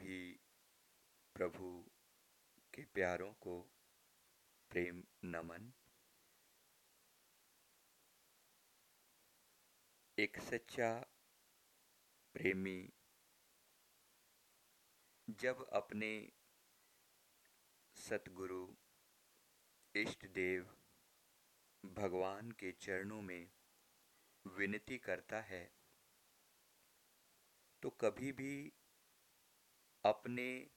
सभी प्रभु के प्यारों को प्रेम, नमन। एक सच्चा प्रेमी जब अपने सतगुरु इष्ट देव भगवान के चरणों में विनती करता है तो कभी भी अपने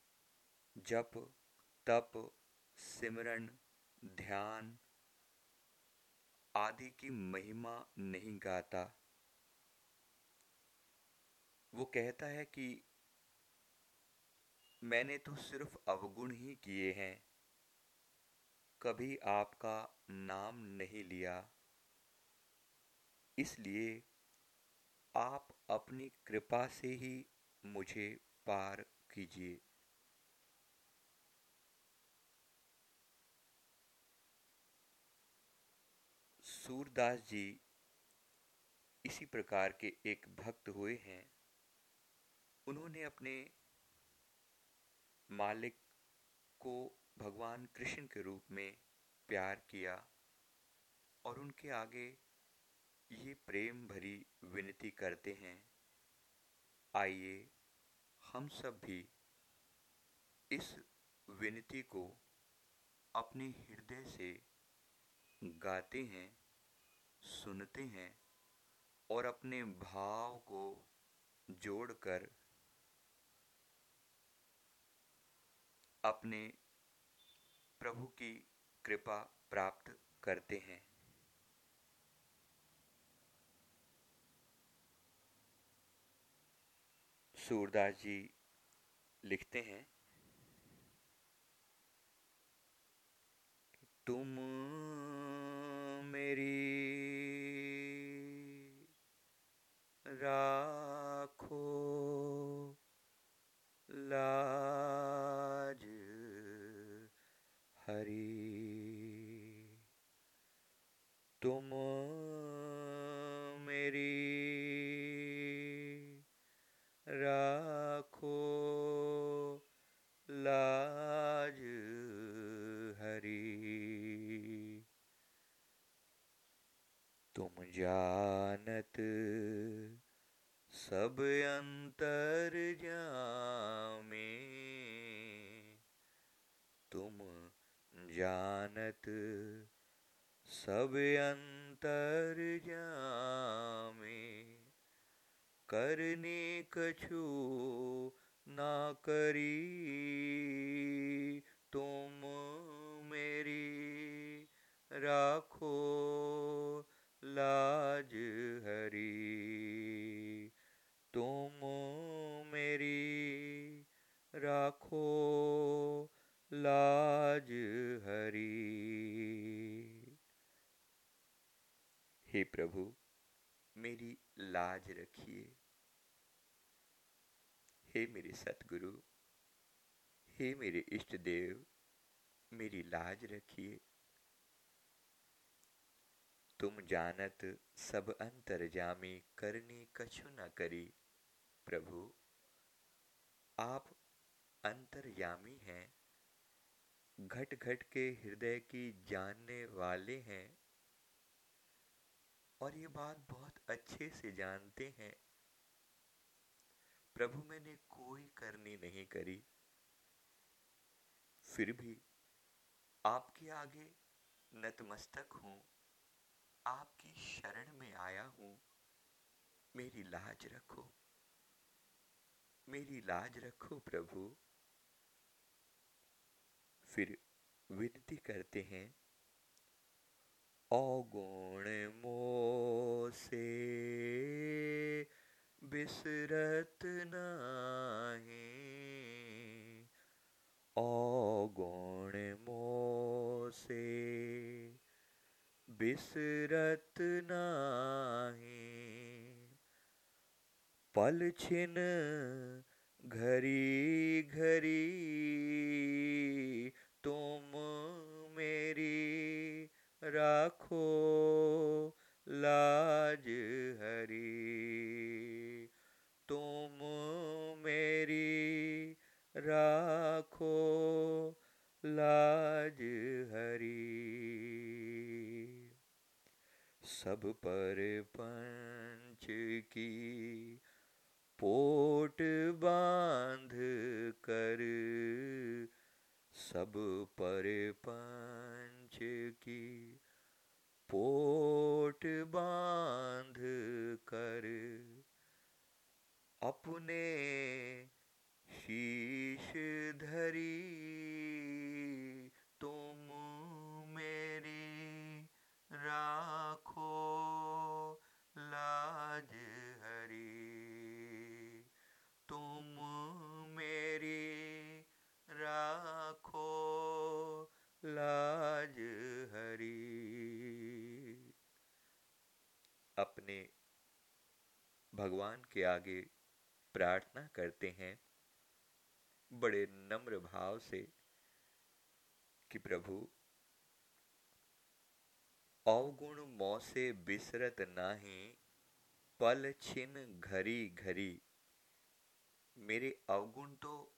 जप, तप सिमरण ध्यान आदि की महिमा नहीं गाता। वो कहता है कि मैंने तो सिर्फ़ अवगुण ही किए हैं। कभी आपका नाम नहीं लिया। इसलिए आप अपनी कृपा से ही मुझे पार कीजिए। सूरदास जी इसी प्रकार के एक भक्त हुए हैं। उन्होंने अपने मालिक को भगवान कृष्ण के रूप में प्यार किया और उनके आगे ये प्रेम भरी विनती करते हैं, आइए हम सब भी इस विनती को अपने हृदय से गाते हैं, सुनते हैं और अपने भाव को जोड़कर अपने प्रभु की कृपा प्राप्त करते हैं। सूरदास जी लिखते हैं तुम मेरी राखो सब अंतर जामे। तुम जानत सब अंतर जामे। करने कछु ना करी तुम मेरी, राखो लाज हरी तुम मेरी राखो लाज हरी। हे प्रभु, मेरी लाज रखिए। हे मेरे सतगुरु, हे मेरे इष्ट देव, मेरी लाज रखिए। तुम जानत सब अंतर जामी करनी कछु न करी। प्रभु, आप अंतर्यामी हैं। घट घट के हृदय की जानने वाले हैं। और ये बात बहुत अच्छे से जानते हैं। प्रभु मैंने कोई करनी नहीं करी। फिर भी आपके आगे नतमस्तक हूँ। आपकी शरण में आया हूँ। मेरी लाज रखो। मेरी लाज रखो प्रभु। फिर विनती करते हैं, अगुण मो से बिसरत नाही, अगुण मोसे बिसरत नाही पल छिन घरी घरी हरी तुम मेरी राखो लाज हरी। सब पर पंच की पोट बाँध कर। सब पर पंच की लाज हरी। अपने भगवान के आगे प्रार्थना करते हैं, बड़े नम्र भाव से कि प्रभु, अवगुण मौसे बिसरत नाही, पल छिन घरी घरी। मेरे अवगुण तो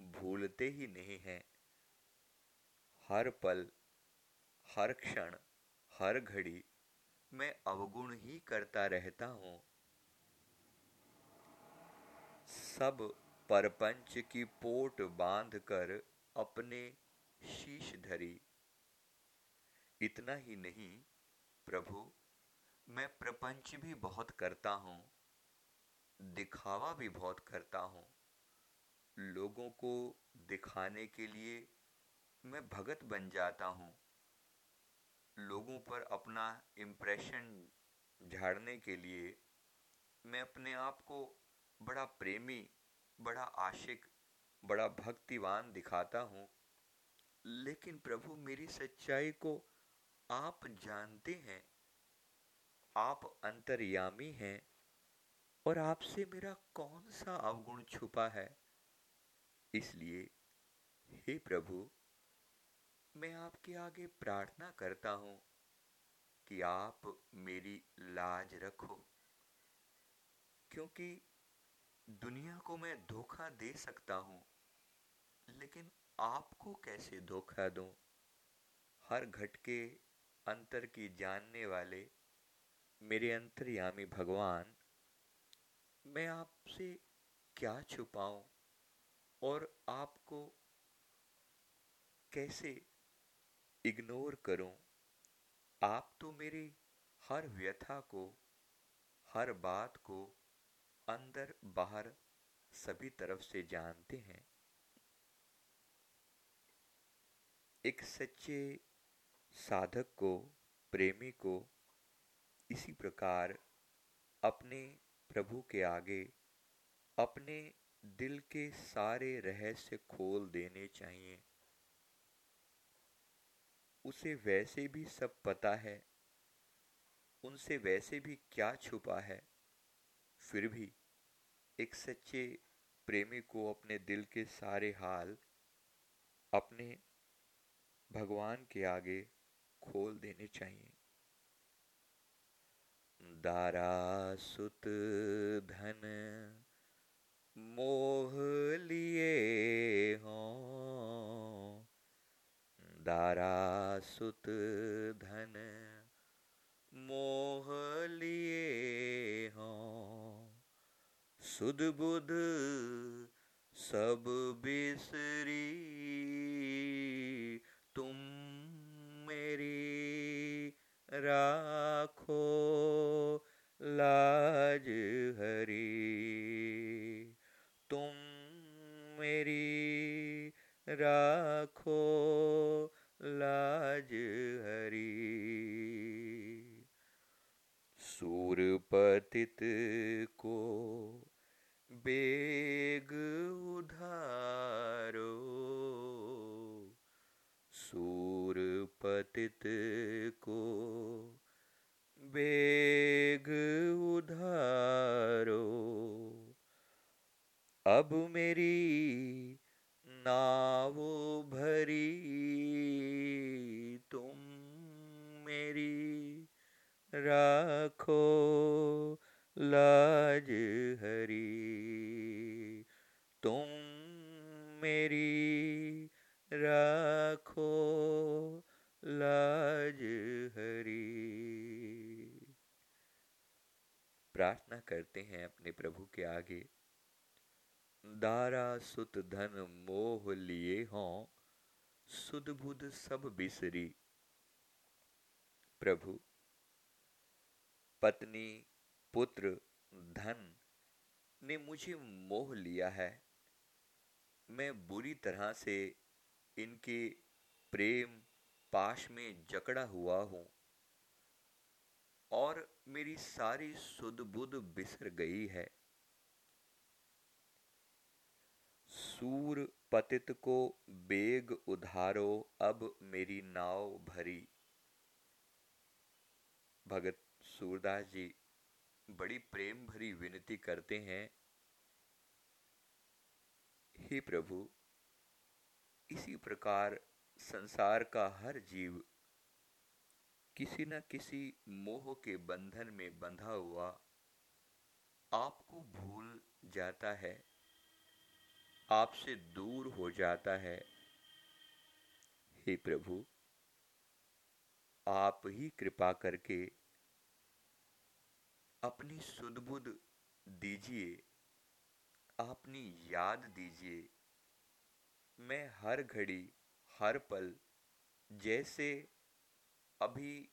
भूलते ही नहीं हैं। हर पल, हर क्षण, हर घड़ी मैं अवगुण ही करता रहता हूँ। सब परपंच की पोट बाँध कर अपने शीश धरी। इतना ही नहीं, प्रभु, मैं प्रपंच भी बहुत करता हूँ, दिखावा भी बहुत करता हूँ। लोगों को दिखाने के लिए मैं भगत बन जाता हूँ। लोगों पर अपना इम्प्रेशन झाड़ने के लिए मैं अपने आप को बड़ा प्रेमी, बड़ा आशिक, बड़ा भक्तिवान दिखाता हूँ। लेकिन प्रभु, मेरी सच्चाई को आप जानते हैं। आप अंतर्यामी हैं और आपसे मेरा कौन सा अवगुण छुपा है? इसलिए, हे प्रभु मैं आपके आगे प्रार्थना करता हूँ कि आप मेरी लाज रखो, क्योंकि दुनिया को मैं धोखा दे सकता हूँ, लेकिन आपको कैसे धोखा दूँ? हर घटके अंतर की जानने वाले मेरे अंतर्यामी भगवान, मैं आपसे क्या छुपाऊं और आपको कैसे इग्नोर करूँ, आप तो मेरी हर व्यथा को, हर बात को अंदर बाहर सभी तरफ़ से जानते हैं। एक सच्चे साधक को, प्रेमी को इसी प्रकार अपने प्रभु के आगे, अपने दिल के सारे रहस्य खोल देने चाहिए। उसे वैसे भी सब पता है। उनसे वैसे भी क्या छुपा है? फिर भी एक सच्चे प्रेमी को अपने दिल के सारे हाल अपने भगवान के आगे खोल देने चाहिए। दारा सुत धन मोह लिए हो। दारा सुत धन मोह लिए हों। सुध बुध सब बिसरी तुम मेरी राखो लाज हरी। तुम मेरी राखो लाज हरी। सूर पतित को बेग उधारो। सूर पतित को बेग उधारो। अब मेरी नाव भरी तुम मेरी राखो लाज हरी। तुम मेरी राखो लाज हरी। प्रार्थना करते हैं अपने प्रभु के आगे। दारा सुत धन मोह लिए हों सुध बुध सब बिसरी। प्रभु, पत्नी, पुत्र, धन, ने मुझे मोह लिया है। मैं बुरी तरह से इनके प्रेम पाश में जकड़ा हुआ हूँ और मेरी सारी सुध बुध बिसर गई है। सूर पतित को बेग उधारो, अब मेरी नाव भरी। भगत सूरदास जी, बड़ी प्रेम भरी विनती करते हैं, हे प्रभु, इसी प्रकार संसार का हर जीव किसी न किसी मोह के बंधन में बंधा हुआ आपको भूल जाता है। आपसे दूर हो जाता है। हे प्रभु, आप ही कृपा करके अपनी सुदबुद दीजिए, अपनी याद दीजिए। मैं हर घड़ी, हर पल, जैसे अभी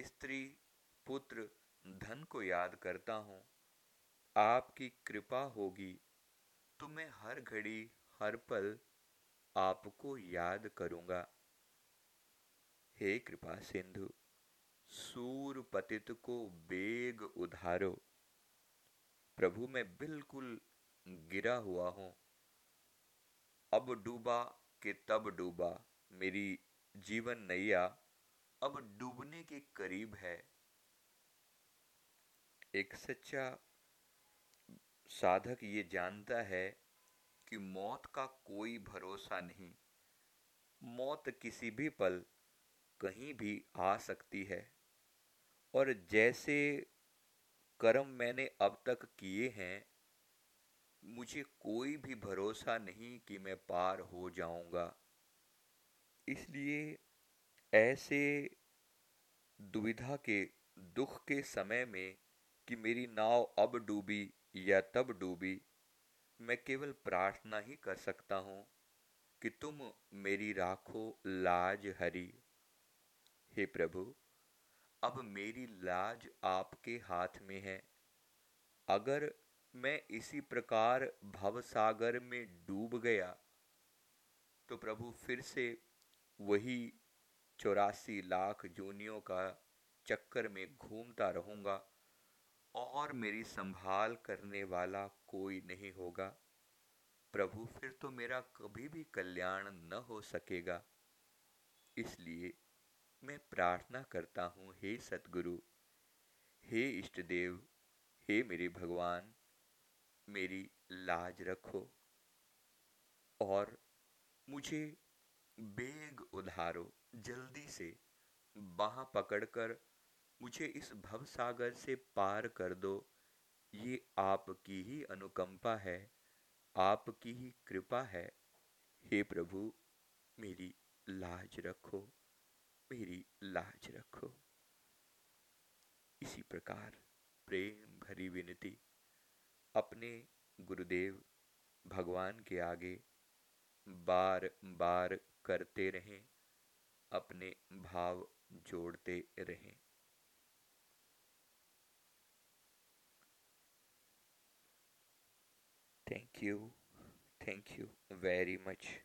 स्त्री, पुत्र, धन को याद करता हूँ। आपकी कृपा होगी। तो मैं हर घड़ी, हर पल आपको याद करूँगा। हे कृपा सिंधु सूर पतित को बेग उधारो। प्रभु, मैं बिल्कुल गिरा हुआ हूँ। अब डूबा के तब डूबा, मेरी जीवन नैया अब डूबने के करीब है। एक सच्चा साधक ये जानता है कि मौत का कोई भरोसा नहीं। मौत किसी भी पल कहीं भी आ सकती है। और जैसे कर्म मैंने अब तक किए हैं, मुझे कोई भी भरोसा नहीं कि मैं पार हो जाऊँगा। इसलिए ऐसे दुविधा के, दुख के समय में कि मेरी नाव अब डूबी या तब डूबी। मैं केवल प्रार्थना ही कर सकता हूँ कि तुम मेरी राखो लाज हरी। हे प्रभु, अब मेरी लाज आपके हाथ में है। अगर मैं इसी प्रकार भवसागर में डूब गया तो प्रभु फिर से वही चौरासी लाख जूनियों का चक्कर में घूमता रहूँगा। और मेरी संभाल करने वाला कोई नहीं होगा। प्रभु, फिर तो मेरा कभी भी कल्याण न हो सकेगा। इसलिए मैं प्रार्थना करता हूँ, हे सतगुरु, हे इष्ट देव, हे मेरे भगवान, मेरी लाज रखो और मुझे बेग उधारो, जल्दी से बाह पकड़कर मुझे इस भव सागर से पार कर दो। ये आपकी ही अनुकंपा है, आपकी ही कृपा है। हे प्रभु, मेरी लाज रखो, मेरी लाज रखो। इसी प्रकार प्रेम भरी विनती, अपने गुरुदेव भगवान के आगे बार बार करते रहें, अपने भाव जोड़ते रहें। you. Thank you very much.